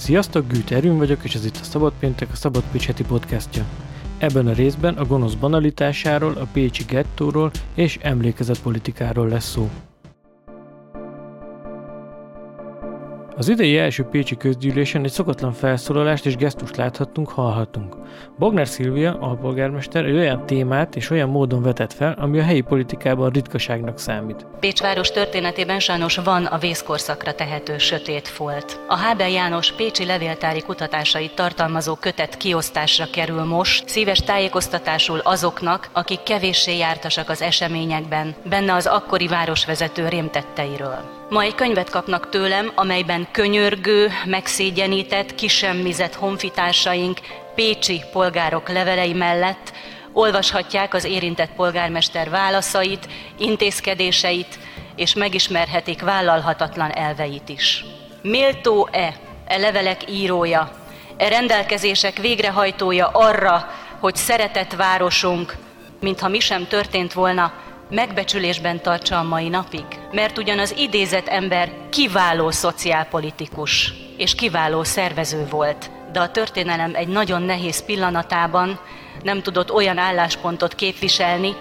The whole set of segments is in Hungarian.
Sziasztok, Gűt Erőn vagyok, és ez itt a Szabad Péntek, a Szabad Pécs heti podcastja. Ebben a részben a gonosz banalitásáról, a pécsi gettóról és emlékezetpolitikáról lesz szó. Az idei első Pécsi közgyűlésen egy szokatlan felszólalást és gesztust láthattunk, hallhattunk. Bognár Szilvia, alpolgármester, egy olyan témát és olyan módon vetett fel, ami a helyi politikában ritkaságnak számít. Pécs város történetében sajnos van a vészkorszakra tehető sötét folt. A Hábel János pécsi levéltári kutatásait tartalmazó kötet kiosztásra kerül most, szíves tájékoztatásul azoknak, akik kevéssé jártasak az eseményekben, benne az akkori városvezető rémtetteiről. Ma egy könyvet kapnak tőlem, amelyben könyörgő, megszégyenített, kisemmizett honfitársaink pécsi polgárok levelei mellett olvashatják az érintett polgármester válaszait, intézkedéseit, és megismerhetik vállalhatatlan elveit is. Méltó-e e levelek írója, e rendelkezések végrehajtója arra, hogy szeretett városunk, mintha mi sem történt volna, megbecsülésben tartsa a mai napig? Mert ugyan az idézett ember kiváló szociálpolitikus és kiváló szervező volt, de a történelem egy nagyon nehéz pillanatában nem tudott olyan álláspontot képviselni,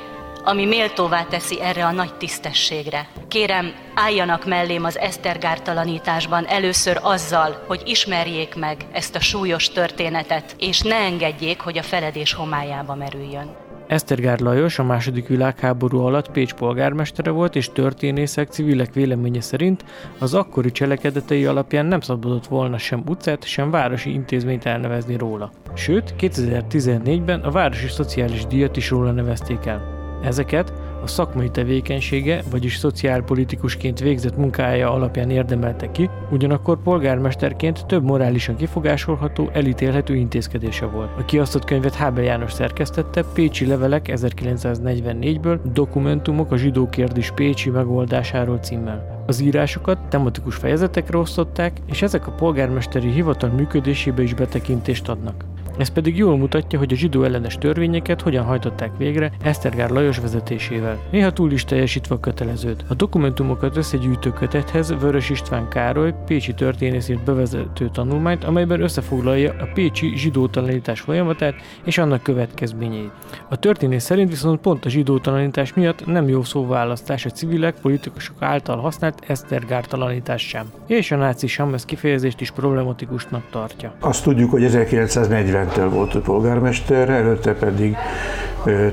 ami méltóvá teszi erre a nagy tisztességre. Kérem, álljanak mellém az esztergártalanításban először azzal, hogy ismerjék meg ezt a súlyos történetet, és ne engedjék, hogy a feledés homályába merüljön. Esztergár Lajos a második világháború alatt Pécs polgármestere volt, és történészek, civilek véleménye szerint az akkori cselekedetei alapján nem szabadott volna sem utcát, sem városi intézményt elnevezni róla. Sőt, 2014-ben a Városi Szociális Díjat is róla nevezték el. Ezeket a szakmai tevékenysége, vagyis szociálpolitikusként végzett munkája alapján érdemelte ki, ugyanakkor polgármesterként több morálisan kifogásolható, elítélhető intézkedése volt. A kiasztott könyvet Hábel János szerkesztette, Pécsi levelek 1944-ből, dokumentumok a zsidó kérdés Pécsi megoldásáról címmel. Az írásokat tematikus fejezetekre osztották, és ezek a polgármesteri hivatal működésébe is betekintést adnak. Ez pedig jól mutatja, hogy a zsidó ellenes törvényeket hogyan hajtották végre Esztergár Lajos vezetésével. Néha túl is teljesítve a kötelezőt. A dokumentumokat összegyűjtő kötethez Vörös István Károly Pécsi történészét bevezető tanulmányt, amelyben összefoglalja a pécsi zsidótalanítás folyamatát és annak következményeit. A történész szerint viszont pont a zsidótalanítás miatt nem jó szóválasztás a civilek, politikusok által használt Esztergártalanítás sem. És a náci sem ezt kifejezést is problematikusnak tartja. Azt tudjuk, hogy 1940 Fentel volt a polgármester, előtte pedig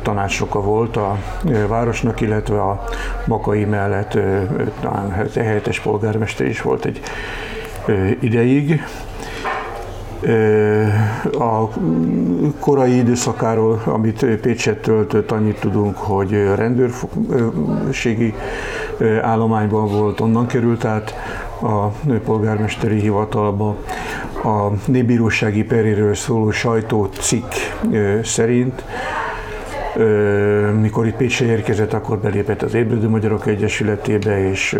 tanácsoka volt a városnak, illetve a Makai mellett talán hát helyettes polgármester is volt egy ideig. A korai időszakáról, amit Pécset töltött, annyit tudunk, hogy rendőrségi állományban volt, onnan került át a polgármesteri hivatalba. A népbírósági peréről szóló sajtócikk szerint mikor itt Pécsre érkezett, akkor belépett az Ébredő Magyarok Egyesületébe, és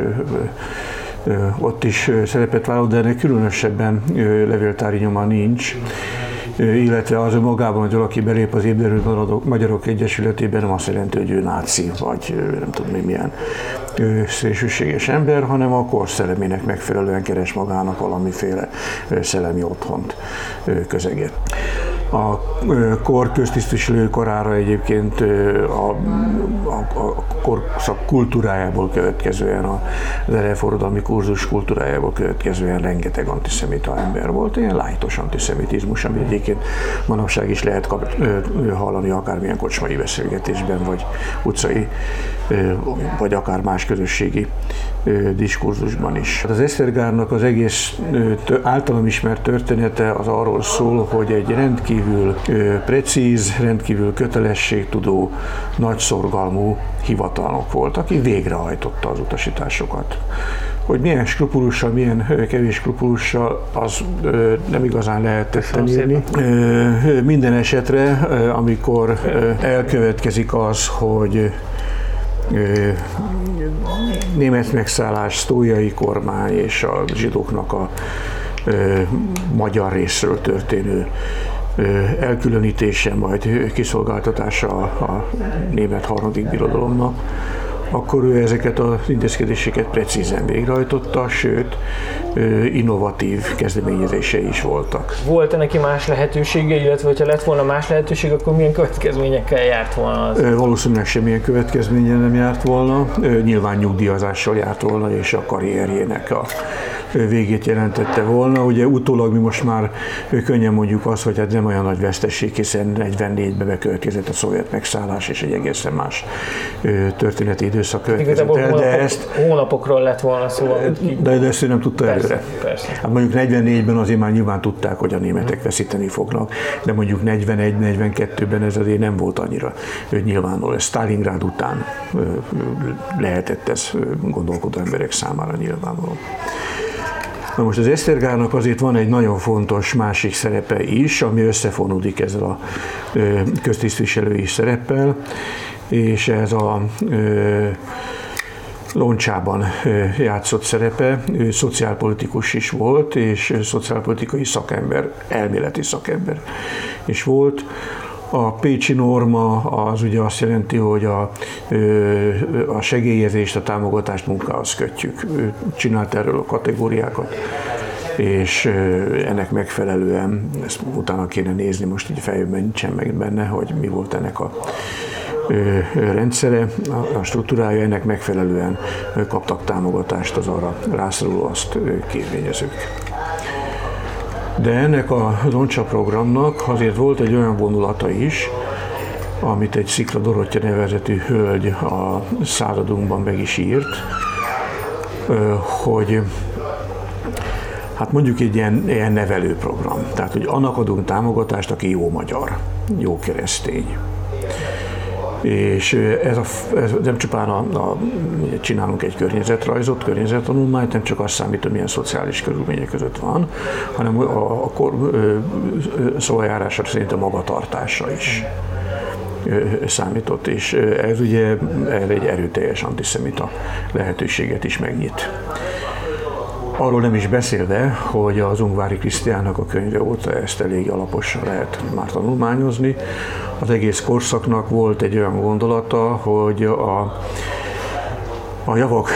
ott is szerepet vállalt, de ennek különösebben levéltári nyoma nincs illetve az magában, hogy valaki belép az Ébderült Magyarok Egyesületében, nem azt jelenti, hogy ő náci, vagy nem tudom mi milyen szélsőséges ember, hanem a kor szellemének megfelelően keres magának valamiféle szellemi otthont, közeget. A kor köztisztviselő korára egyébként a, a, a korszak kultúrájából következően, az ellenforradalmi kurzus kultúrájából következően rengeteg antiszemita ember volt, ilyen lájtos antiszemitizmus, ami egyébként manapság is lehet kap, hallani akármilyen kocsmai beszélgetésben, vagy utcai, vagy akár más közösségi diskurzusban is. Az Esztergárnak az egész általam ismert története az arról szól, hogy egy rendkívül precíz, rendkívül kötelességtudó, nagy szorgalmú hivatalnok volt, aki végrehajtotta az utasításokat. Hogy milyen skrupulussal, milyen kevés skrupulussal, az nem igazán lehet írni. Minden esetre, amikor elkövetkezik az, hogy német megszállás, sztójai kormány és a zsidóknak a magyar részről történő elkülönítése, majd kiszolgáltatása a, német harmadik birodalomnak, akkor ő ezeket az intézkedéseket precízen végrehajtotta, sőt, innovatív kezdeményezései is voltak. Volt-e neki más lehetősége, illetve ha lett volna más lehetőség, akkor milyen következményekkel járt volna az? Valószínűleg semmilyen következménye nem járt volna, nyilván nyugdíjazással járt volna, és a karrierjének a végét jelentette volna. Ugye utólag mi most már könnyen mondjuk azt, hogy hát nem olyan nagy vesztesség, hiszen 44-ben bekövetkezett a szovjet megszállás, és egy egészen más történeti időszak következett el, de ezt... Hónapokról lett volna szó. De, de ezt ő nem tudta persze, előre. Persze. Hát mondjuk 44-ben azért már nyilván tudták, hogy a németek veszíteni fognak, de mondjuk 41-42-ben ez azért nem volt annyira nyilvánul. Ez Stalingrád után lehetett ez gondolkodó emberek számára nyilvánvaló. Na most az Esztergának azért van egy nagyon fontos másik szerepe is, ami összefonódik ezzel a köztisztviselői szereppel, és ez a Loncsában játszott szerepe, ő szociálpolitikus is volt, és szociálpolitikai szakember, elméleti szakember is volt. A pécsi norma az ugye azt jelenti, hogy a, a segélyezést, a támogatást munkához kötjük. Ő csinált erről a kategóriákat és ennek megfelelően, ezt utána kéne nézni, most így fejben nincsen meg benne, hogy mi volt ennek a rendszere, a struktúrája, ennek megfelelően kaptak támogatást az arra rászoruló azt kérvényezők. De ennek a Roncsa programnak azért volt egy olyan vonulata is, amit egy Szikla Dorottya nevezetű hölgy a századunkban meg is írt, hogy hát mondjuk egy ilyen, ilyen nevelőprogram. Tehát, hogy annak adunk támogatást, aki jó magyar, jó keresztény és ez, a, ez nem csupán a, a, csinálunk egy környezetrajzot, környezettanulmányt, nem csak azt számít, hogy milyen szociális körülmények között van, hanem a, a kor szójárása szerint a magatartása is számított, és ez ugye erre egy erőteljes antiszemita lehetőséget is megnyit. Arról nem is beszélve, hogy az Ungvári Krisztiának a könyve óta ezt elég alaposan lehet már tanulmányozni. Az egész korszaknak volt egy olyan gondolata, hogy a a javak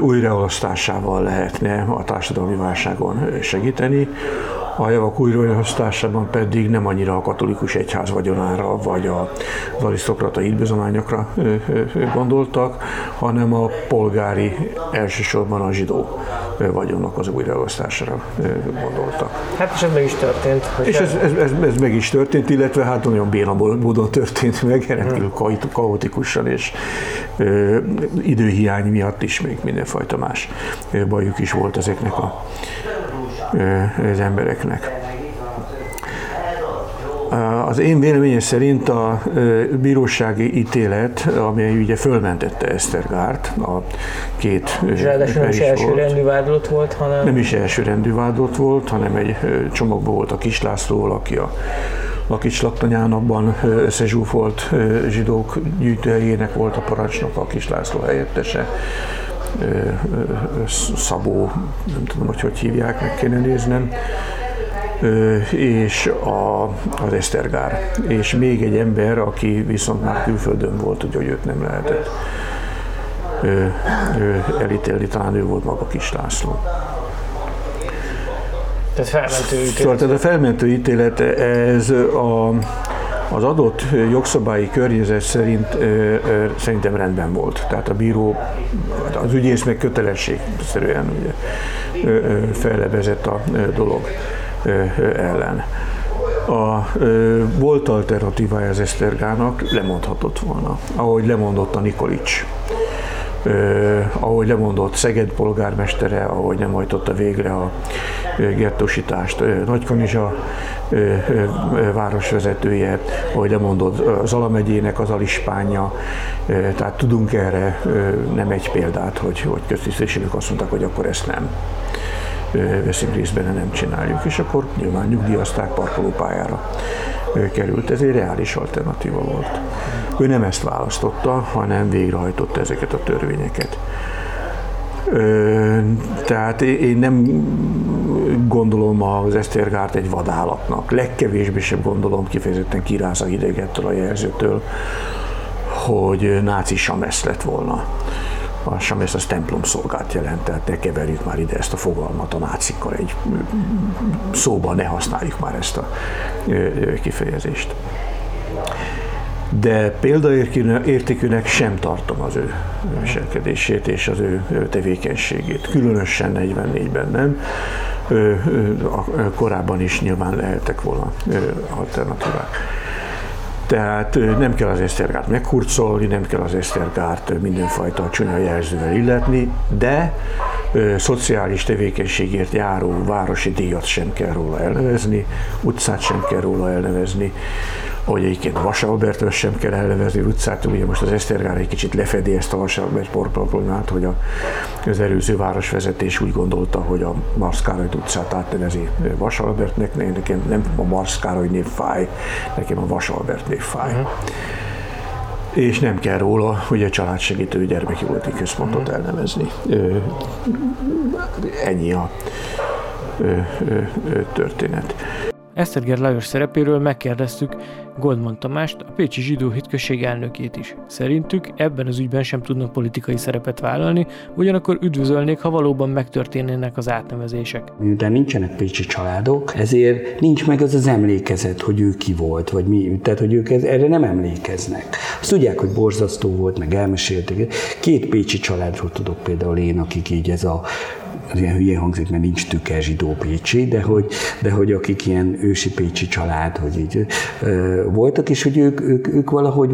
újraosztásával lehetne a társadalmi válságon segíteni, a javak újraosztásában pedig nem annyira a katolikus egyház vagyonára vagy az arisztokrata ídbizományokra gondoltak, hanem a polgári, elsősorban a zsidó vagyonnak az újraosztására gondoltak. Hát és ez meg is történt. És ez, ez, ez, ez meg is történt, illetve hát nagyon béna módon történt meg, rendkívül kaotikusan és ö, időhiány miatt is még mindenfajta más bajuk is volt ezeknek a az embereknek. Az én véleményem szerint a bírósági ítélet, amely ugye fölmentette Esztergárt, a két És ráadásul nem is elsőrendű vádlott volt, hanem... Nem is elsőrendű vádlott volt, hanem egy csomagban volt a Kislászló, aki a Lakics Laktanyánakban összezsúfolt zsidók gyűjtőjének volt a parancsnok, a Kislászló helyettese Szabó, nem tudom, hogy hogy hívják, meg kéne néznem, és a, az Esztergár, és még egy ember, aki viszont már külföldön volt, hogy őt nem lehetett elítélni, talán ő volt maga Kis László. Tehát felmentő ítélet. Szóval tehát a felmentő ítélet, ez a, az adott jogszabályi környezet szerint szerintem rendben volt. Tehát a bíró, az ügyész meg kötelességszerűen ugye, fellebezett a dolog ellen. A, volt alternatívája az Esztergának, lemondhatott volna, ahogy lemondott a Nikolics ahogy lemondott Szeged polgármestere, ahogy nem hajtotta végre a gettósítást. Nagykanizsa városvezetője, ahogy lemondott Zala megyének az alispánya, tehát tudunk erre nem egy példát, hogy, hogy köztisztviselők azt mondták, hogy akkor ezt nem veszünk részben, nem csináljuk, és akkor nyilván nyugdíjazták parkolópályára került. Ez egy reális alternatíva volt. Ő nem ezt választotta, hanem végrehajtotta ezeket a törvényeket. Tehát én nem gondolom az Esztergárt egy vadállatnak. Legkevésbé sem gondolom kifejezetten kiráza idegettől a jelzőtől, hogy náci samesz lett volna. A samesz az templom szolgált jelent, tehát ne keverjük már ide ezt a fogalmat a nácikkal, egy szóban ne használjuk már ezt a kifejezést. De példaértékűnek sem tartom az ő viselkedését és az ő tevékenységét, különösen 44-ben nem korábban is nyilván lehettek volna alternatívák. Tehát nem kell az Esztergárt meghurcolni, nem kell az Esztergárt mindenfajta csúnya jelzővel illetni, de szociális tevékenységért járó városi díjat sem kell róla elnevezni, utcát sem kell róla elnevezni, hogy egyébként Vasalbertől sem kell elnevezni utcát, ugye most az Esztergár egy kicsit lefedi ezt a Vasalbert problémát, hogy a, az előző városvezetés úgy gondolta, hogy a Marsz Károly utcát átnevezi Vasalbertnek, nekem nem a Marsz Károly név fáj, nekem a Vasalbert név fáj. Uh-huh és nem kell róla hogy a családsegítő gyermekjóléti központot uh-huh. elnevezni. Ö, ennyi a ö, ö, történet. Eszterger Lajos szerepéről megkérdeztük Goldman Tamást, a Pécsi Zsidó Hitközség elnökét is. Szerintük ebben az ügyben sem tudnak politikai szerepet vállalni, ugyanakkor üdvözölnék, ha valóban megtörténnének az átnevezések. Miután nincsenek pécsi családok, ezért nincs meg az az emlékezet, hogy ő ki volt, vagy mi, tehát hogy ők ez, erre nem emlékeznek. Azt tudják, hogy borzasztó volt, meg elmesélték. Két pécsi családról tudok például én, akik így ez a az ilyen hülyén hangzik, mert nincs tüke zsidó pécsi, de hogy, de hogy akik ilyen ősi pécsi család, hogy így ö, voltak, és hogy ők, ők, ők valahogy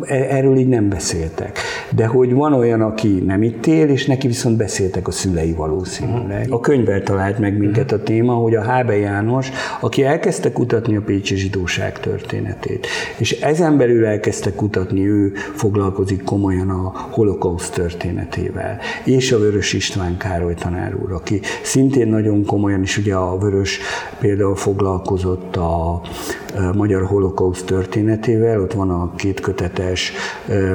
e, erről így nem beszéltek. De hogy van olyan, aki nem itt él, és neki viszont beszéltek a szülei valószínűleg. A könyvvel talált meg minket a téma, hogy a Hábe János, aki elkezdte kutatni a pécsi zsidóság történetét, és ezen belül elkezdte kutatni, ő foglalkozik komolyan a holokauszt történetével, és a Vörös István Károly tanár úr, aki szintén nagyon komolyan is ugye a Vörös például foglalkozott a, magyar holokauszt történetével, ott van a két kötetes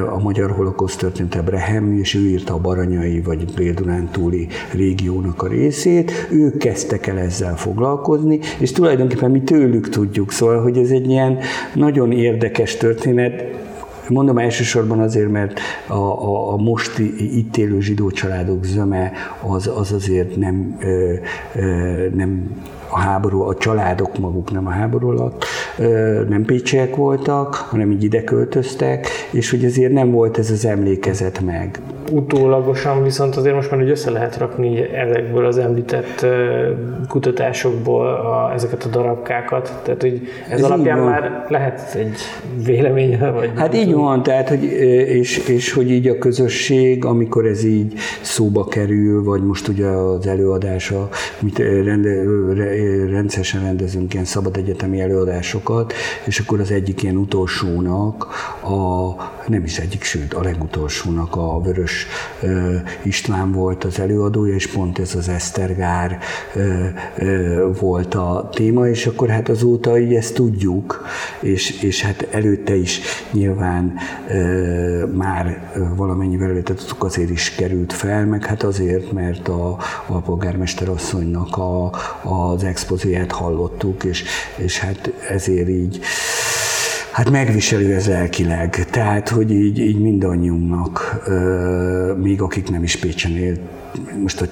a magyar holokauszt története Brehem, és ő írta a Baranyai vagy Bél-Dunántúli régiónak a részét, ők kezdtek el ezzel foglalkozni, és tulajdonképpen mi tőlük tudjuk, szóval, hogy ez egy ilyen nagyon érdekes történet, Mondom elsősorban azért, mert a, a, a most itt élő zsidó családok zöme az, az azért nem, ö, ö, nem a háború, a családok maguk nem a háború alatt, nem pécsiek voltak, hanem így ide költöztek, és hogy azért nem volt ez az emlékezet meg. Utólagosan viszont azért most már hogy össze lehet rakni ezekből az említett kutatásokból a, ezeket a darabkákat, tehát hogy ez, ez alapján már lehet egy vélemény, vagy... Hát így van, tehát hogy, és, és hogy így a közösség, amikor ez így szóba kerül, vagy most ugye az előadása, mit rende, rendszeresen rendezünk ilyen szabad egyetemi előadásokat, és akkor az egyik ilyen utolsónak, a, nem is egyik, sőt a legutolsónak a Vörös István volt az előadója, és pont ez az Esztergár volt a téma, és akkor hát azóta így ezt tudjuk, és, és hát előtte is nyilván már valamennyivel előtte azért is került fel, meg hát azért, mert a, a polgármester asszonynak a, az expozéját hallottuk, és, és hát ezért így hát megviselő ez lelkileg. Tehát, hogy így, így mindannyiunknak, még akik nem is Pécsen élt, most a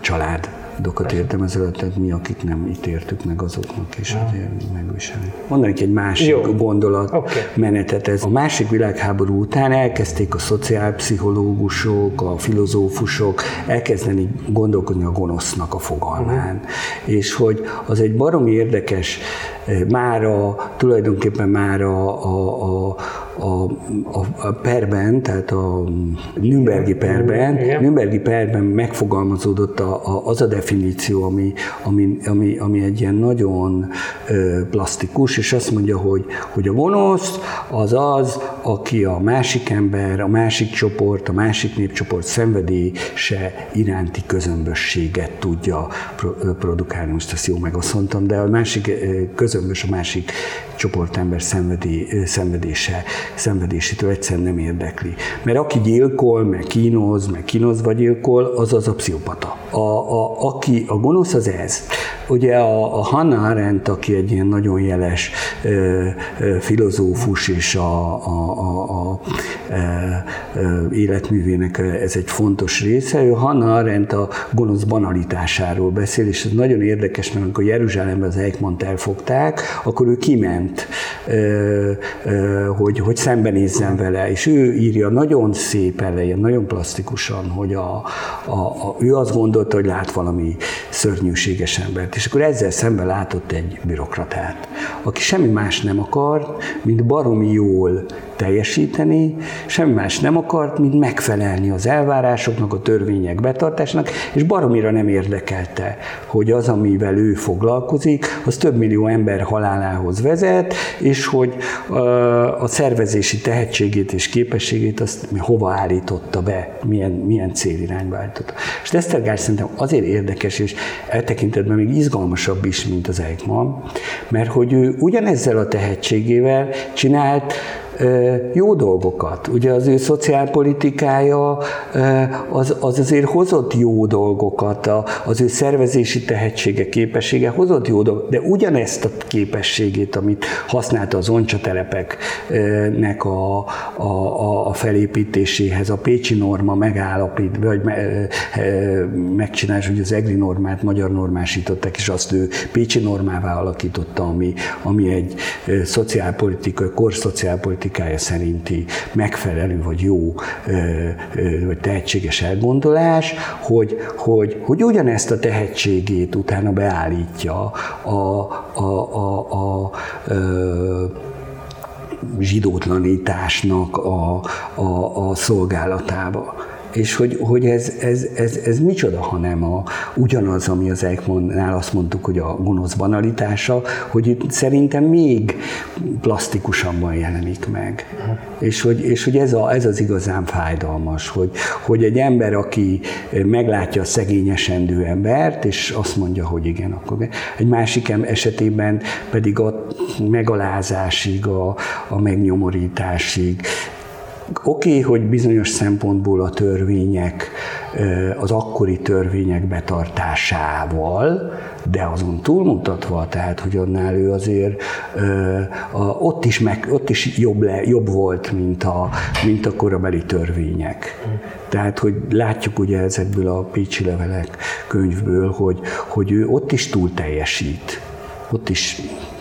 család dokat értem ezzel, tehát mi, akik nem itt értük meg, azoknak is azért megviseli. Mondanék egy másik Jó. gondolat okay. menetet. Ez a másik világháború után elkezdték a szociálpszichológusok, a filozófusok elkezdeni gondolkodni a gonosznak a fogalmán. Uh-huh. És hogy az egy baromi érdekes már a, tulajdonképpen már a, a, a, a, a, a perben, tehát a Nürnbergi perben, Igen. Nürnbergi perben megfogalmazódott a, a, az a definíció, ami, ami, ami, ami egy ilyen nagyon ö, plastikus, és azt mondja, hogy, hogy a gonosz az az, aki a másik ember, a másik csoport, a másik népcsoport szenvedése iránti közömbösséget tudja produkálni. Most ezt jó megosztottam, de a másik közömbös, a másik csoportember szenvedé, szenvedése, szenvedésétől egyszerűen nem érdekli. Mert aki gyilkol, meg kínoz, meg kínozva gyilkol, az az a pszichopata. A, a, aki, a gonosz az ez. Ugye a, a Hannah Arendt, aki egy ilyen nagyon jeles ö, ö, filozófus és a, a, a, a ö, életművének ez egy fontos része, ő Hannah Arendt a gonosz banalitásáról beszél, és ez nagyon érdekes, mert amikor Jeruzsálemben az Eichmann elfogták, akkor ő kiment, ö, hogy, hogy szembenézzen vele, és ő írja nagyon szép elején, nagyon plastikusan, hogy a, a, a, ő azt gondolta, hogy lát valami szörnyűséges embert, és akkor ezzel szemben látott egy bürokratát, aki semmi más nem akart, mint baromi jól teljesíteni, semmi más nem akart, mint megfelelni az elvárásoknak, a törvények betartásnak, és baromira nem érdekelte, hogy az, amivel ő foglalkozik, az több millió ember halálához vezet, és hogy a szervezési tehetségét és képességét azt hova állította be, milyen, milyen célirányba állította. És Esztergás szerintem azért érdekes, és eltekintetben még izgalmasabb is, mint az Eichmann, mert hogy ő ugyanezzel a tehetségével csinált jó dolgokat. Ugye az ő szociálpolitikája az, az azért hozott jó dolgokat, az ő szervezési tehetsége, képessége hozott jó dolgokat, de ugyanezt a képességét, amit használta az oncsatelepeknek a, a, a felépítéséhez, a Pécsi norma megállapít, vagy megcsinálás, hogy az EGRI normát magyar normásították, és azt ő Pécsi normává alakította, ami, ami egy szociálpolitikai, korszociálpolitikai etikája szerinti megfelelő vagy jó vagy tehetséges elgondolás, hogy, hogy, hogy ugyanezt a tehetségét utána beállítja a, a, a, a, a zsidótlanításnak a, a, a szolgálatába és hogy, hogy ez, ez, ez, ez micsoda, hanem a, ugyanaz, ami az Eichmannnál azt mondtuk, hogy a gonosz banalitása, hogy itt szerintem még plastikusabban jelenik meg. Uh-huh. És hogy, és hogy ez, a, ez az igazán fájdalmas, hogy, hogy egy ember, aki meglátja a szegényesendő embert, és azt mondja, hogy igen, akkor egy másik esetében pedig a megalázásig, a, a megnyomorításig Oké, okay, hogy bizonyos szempontból a törvények, az akkori törvények betartásával, de azon túlmutatva, tehát hogy annál ő azért ott is, meg, ott is jobb, le, jobb volt, mint a, mint a korabeli törvények. Tehát, hogy látjuk ugye ezekből a Pécsi levelek könyvből, hogy, hogy ő ott is túl teljesít. Ott is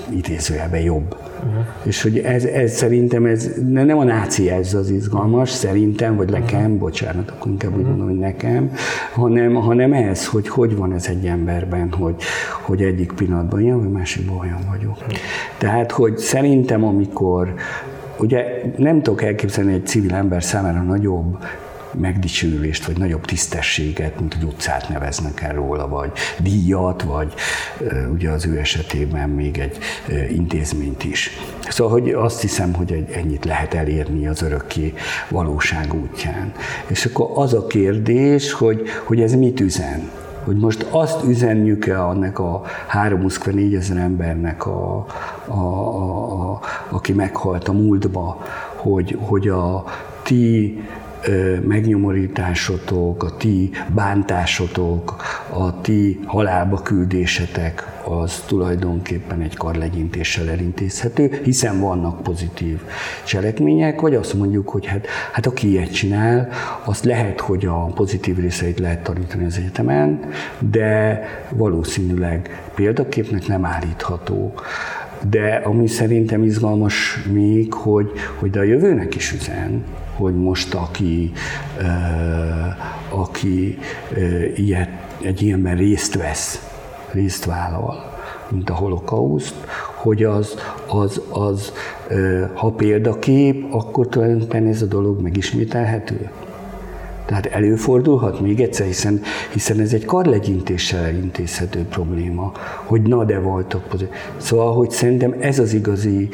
idézőjelben jobb. Uh-huh. És hogy ez, ez szerintem, ez nem a náci ez az izgalmas, szerintem, vagy nekem, bocsánat, akkor inkább úgy mondom, hogy nekem, hanem, hanem ez, hogy hogy van ez egy emberben, hogy, hogy egyik pillanatban ilyen, vagy másikban olyan vagyok. Tehát, hogy szerintem, amikor Ugye nem tudok elképzelni egy civil ember számára nagyobb megdicsőülést, vagy nagyobb tisztességet, mint hogy utcát neveznek el róla, vagy díjat, vagy ugye az ő esetében még egy intézményt is. Szóval hogy azt hiszem, hogy egy, ennyit lehet elérni az örökké valóság útján. És akkor az a kérdés, hogy, hogy ez mit üzen? hogy most azt üzenjük-e annak a 3-4 ezer embernek, a, a, a, a, aki meghalt a múltba, hogy, hogy a ti megnyomorításotok, a ti bántásotok, a ti halálba küldésetek, az tulajdonképpen egy karlegyintéssel elintézhető, hiszen vannak pozitív cselekmények, vagy azt mondjuk, hogy hát, hát aki ilyet csinál, azt lehet, hogy a pozitív részeit lehet tanítani az egyetemen, de valószínűleg példaképnek nem állítható. De ami szerintem izgalmas még, hogy, hogy de a jövőnek is üzen, hogy most aki, aki ilyet, egy ilyenben részt vesz, részt vállal, mint a holokauszt, hogy az, az, az ha példakép, akkor tulajdonképpen ez a dolog megismételhető. Tehát előfordulhat még egyszer, hiszen, hiszen ez egy karlegyintéssel intézhető probléma, hogy na de voltak. Szóval, hogy szerintem ez az igazi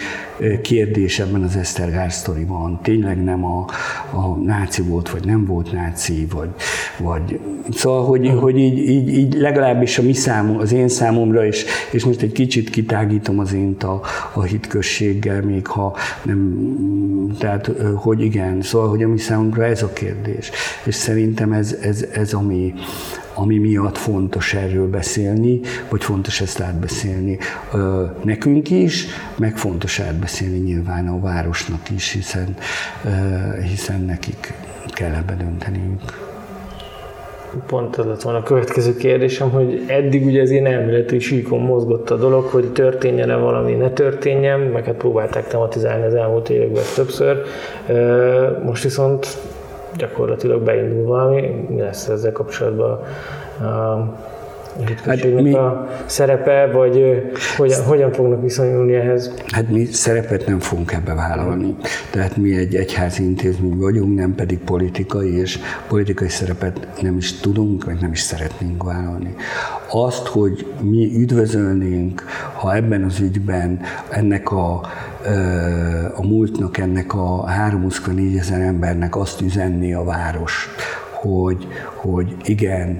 kérdés ebben az Esztergár sztoriban. Tényleg nem a, a náci volt, vagy nem volt náci, vagy, vagy szóval, hogy, uh-huh. hogy így, így, így, legalábbis a mi számom, az én számomra, és, és most egy kicsit kitágítom az én a, a hitközséggel, még ha nem, tehát, hogy igen, szóval, hogy a mi számunkra ez a kérdés. És szerintem ez, ez, ez ami, ami miatt fontos erről beszélni, vagy fontos ezt átbeszélni nekünk is, meg fontos átbeszélni nyilván a városnak is, hiszen, hiszen nekik kell ebbe dönteniük pont az lett a következő kérdésem, hogy eddig ugye az én elméleti síkon mozgott a dolog, hogy történjen-e valami, ne történjen, meg hát próbálták tematizálni az elmúlt években többször. Most viszont gyakorlatilag beindul valami, mi lesz ezzel kapcsolatban hát mi, a szerepe, vagy hogyan, hogyan fognak viszonyulni ehhez? Hát mi szerepet nem fogunk ebbe vállalni. Tehát mi egy egyházi intézmény vagyunk, nem pedig politikai, és politikai szerepet nem is tudunk, meg nem is szeretnénk vállalni. Azt, hogy mi üdvözölnénk, ha ebben az ügyben ennek a a múltnak ennek a 324 ezer embernek azt üzenni a város, hogy, hogy igen,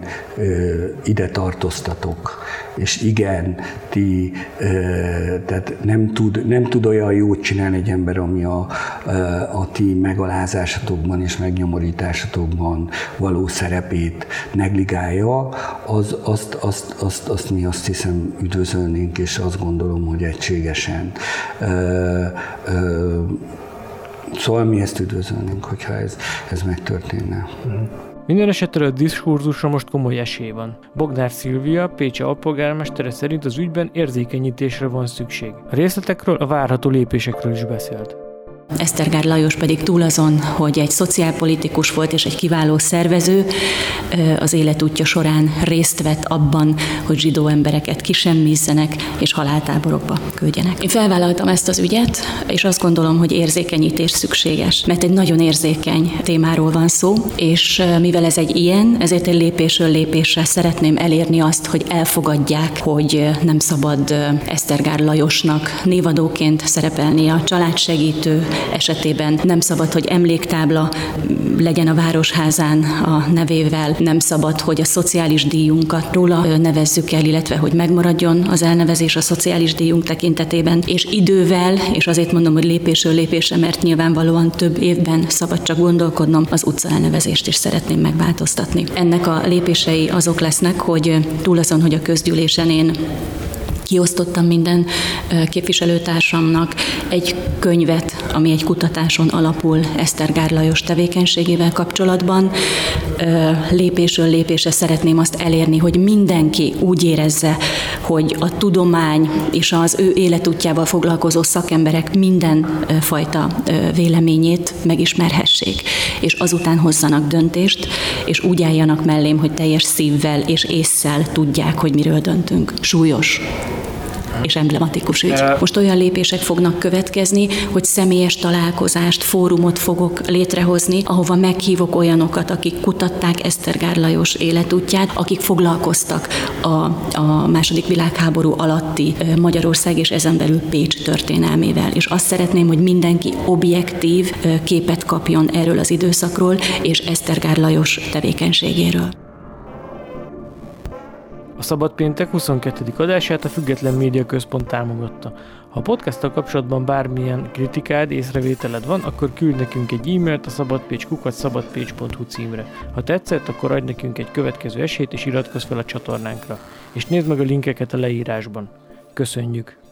ide tartoztatok, és igen, ti, tehát nem tud, nem tud olyan jót csinálni egy ember, ami a, a ti megalázásatokban és megnyomorításatokban való szerepét negligálja, az, azt, azt, azt, azt mi azt hiszem üdvözölnénk, és azt gondolom, hogy egységesen Szóval mi ezt üdvözölnénk, hogyha ez, ez megtörténne. Mm. Minden esetre a diskurzusra most komoly esély van. Bognár Szilvia, Pécsi alpolgármestere szerint az ügyben érzékenyítésre van szükség. A részletekről, a várható lépésekről is beszélt. Esztergár Lajos pedig túl azon, hogy egy szociálpolitikus volt és egy kiváló szervező, az életútja során részt vett abban, hogy zsidó embereket kisemmizzenek és haláltáborokba küldjenek. Én felvállaltam ezt az ügyet, és azt gondolom, hogy érzékenyítés szükséges, mert egy nagyon érzékeny témáról van szó, és mivel ez egy ilyen, ezért egy lépésről lépésre szeretném elérni azt, hogy elfogadják, hogy nem szabad Esztergár Lajosnak névadóként szerepelni a családsegítő, esetében nem szabad, hogy emléktábla legyen a Városházán a nevével, nem szabad, hogy a szociális díjunkat róla nevezzük el, illetve hogy megmaradjon az elnevezés a szociális díjunk tekintetében, és idővel, és azért mondom, hogy lépésről lépésre, mert nyilvánvalóan több évben szabad csak gondolkodnom, az utca elnevezést is szeretném megváltoztatni. Ennek a lépései azok lesznek, hogy túl azon, hogy a közgyűlésen én kiosztottam minden képviselőtársamnak egy könyvet, ami egy kutatáson alapul Eszter Lajos tevékenységével kapcsolatban. Lépésről lépésre szeretném azt elérni, hogy mindenki úgy érezze, hogy a tudomány és az ő életútjával foglalkozó szakemberek minden fajta véleményét megismerhessék, és azután hozzanak döntést, és úgy álljanak mellém, hogy teljes szívvel és észszel tudják, hogy miről döntünk. Súlyos, és emblematikus ügy. Most olyan lépések fognak következni, hogy személyes találkozást, fórumot fogok létrehozni, ahova meghívok olyanokat, akik kutatták Esztergár Lajos életútját, akik foglalkoztak a, a második világháború alatti Magyarország és ezen belül Pécs történelmével. És azt szeretném, hogy mindenki objektív képet kapjon erről az időszakról és Esztergár Lajos tevékenységéről. A Szabad Péntek 22. adását a Független Média Központ támogatta. Ha a podcasttal kapcsolatban bármilyen kritikád, észrevételed van, akkor küld nekünk egy e-mailt a szabadpécs.kukat szabadpécs.hu címre. Ha tetszett, akkor adj nekünk egy következő esélyt és iratkozz fel a csatornánkra. És nézd meg a linkeket a leírásban. Köszönjük!